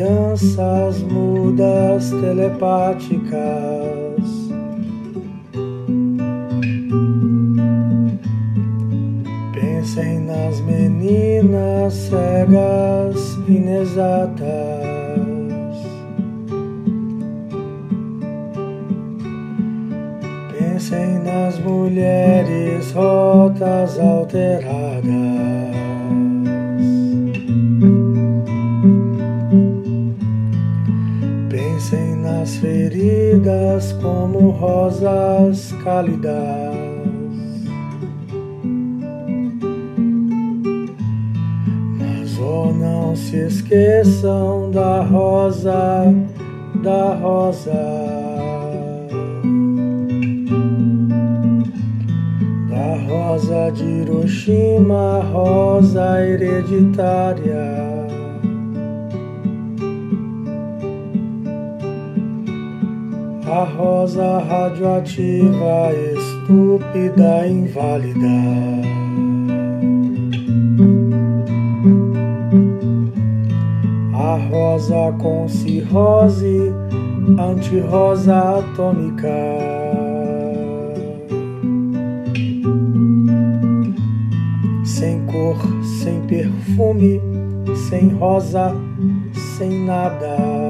alianças mudas telepáticas. Pensem nas meninas cegas inexatas. Pensem nas mulheres rotas alteradas. Nas feridas como rosas cálidas. Mas oh, não se esqueçam da rosa, da rosa. Da rosa de Hiroshima, rosa hereditária. A rosa radioativa, estúpida, inválida. A rosa com cirrose, anti-rosa atômica. Sem cor, sem perfume, sem rosa, sem nada.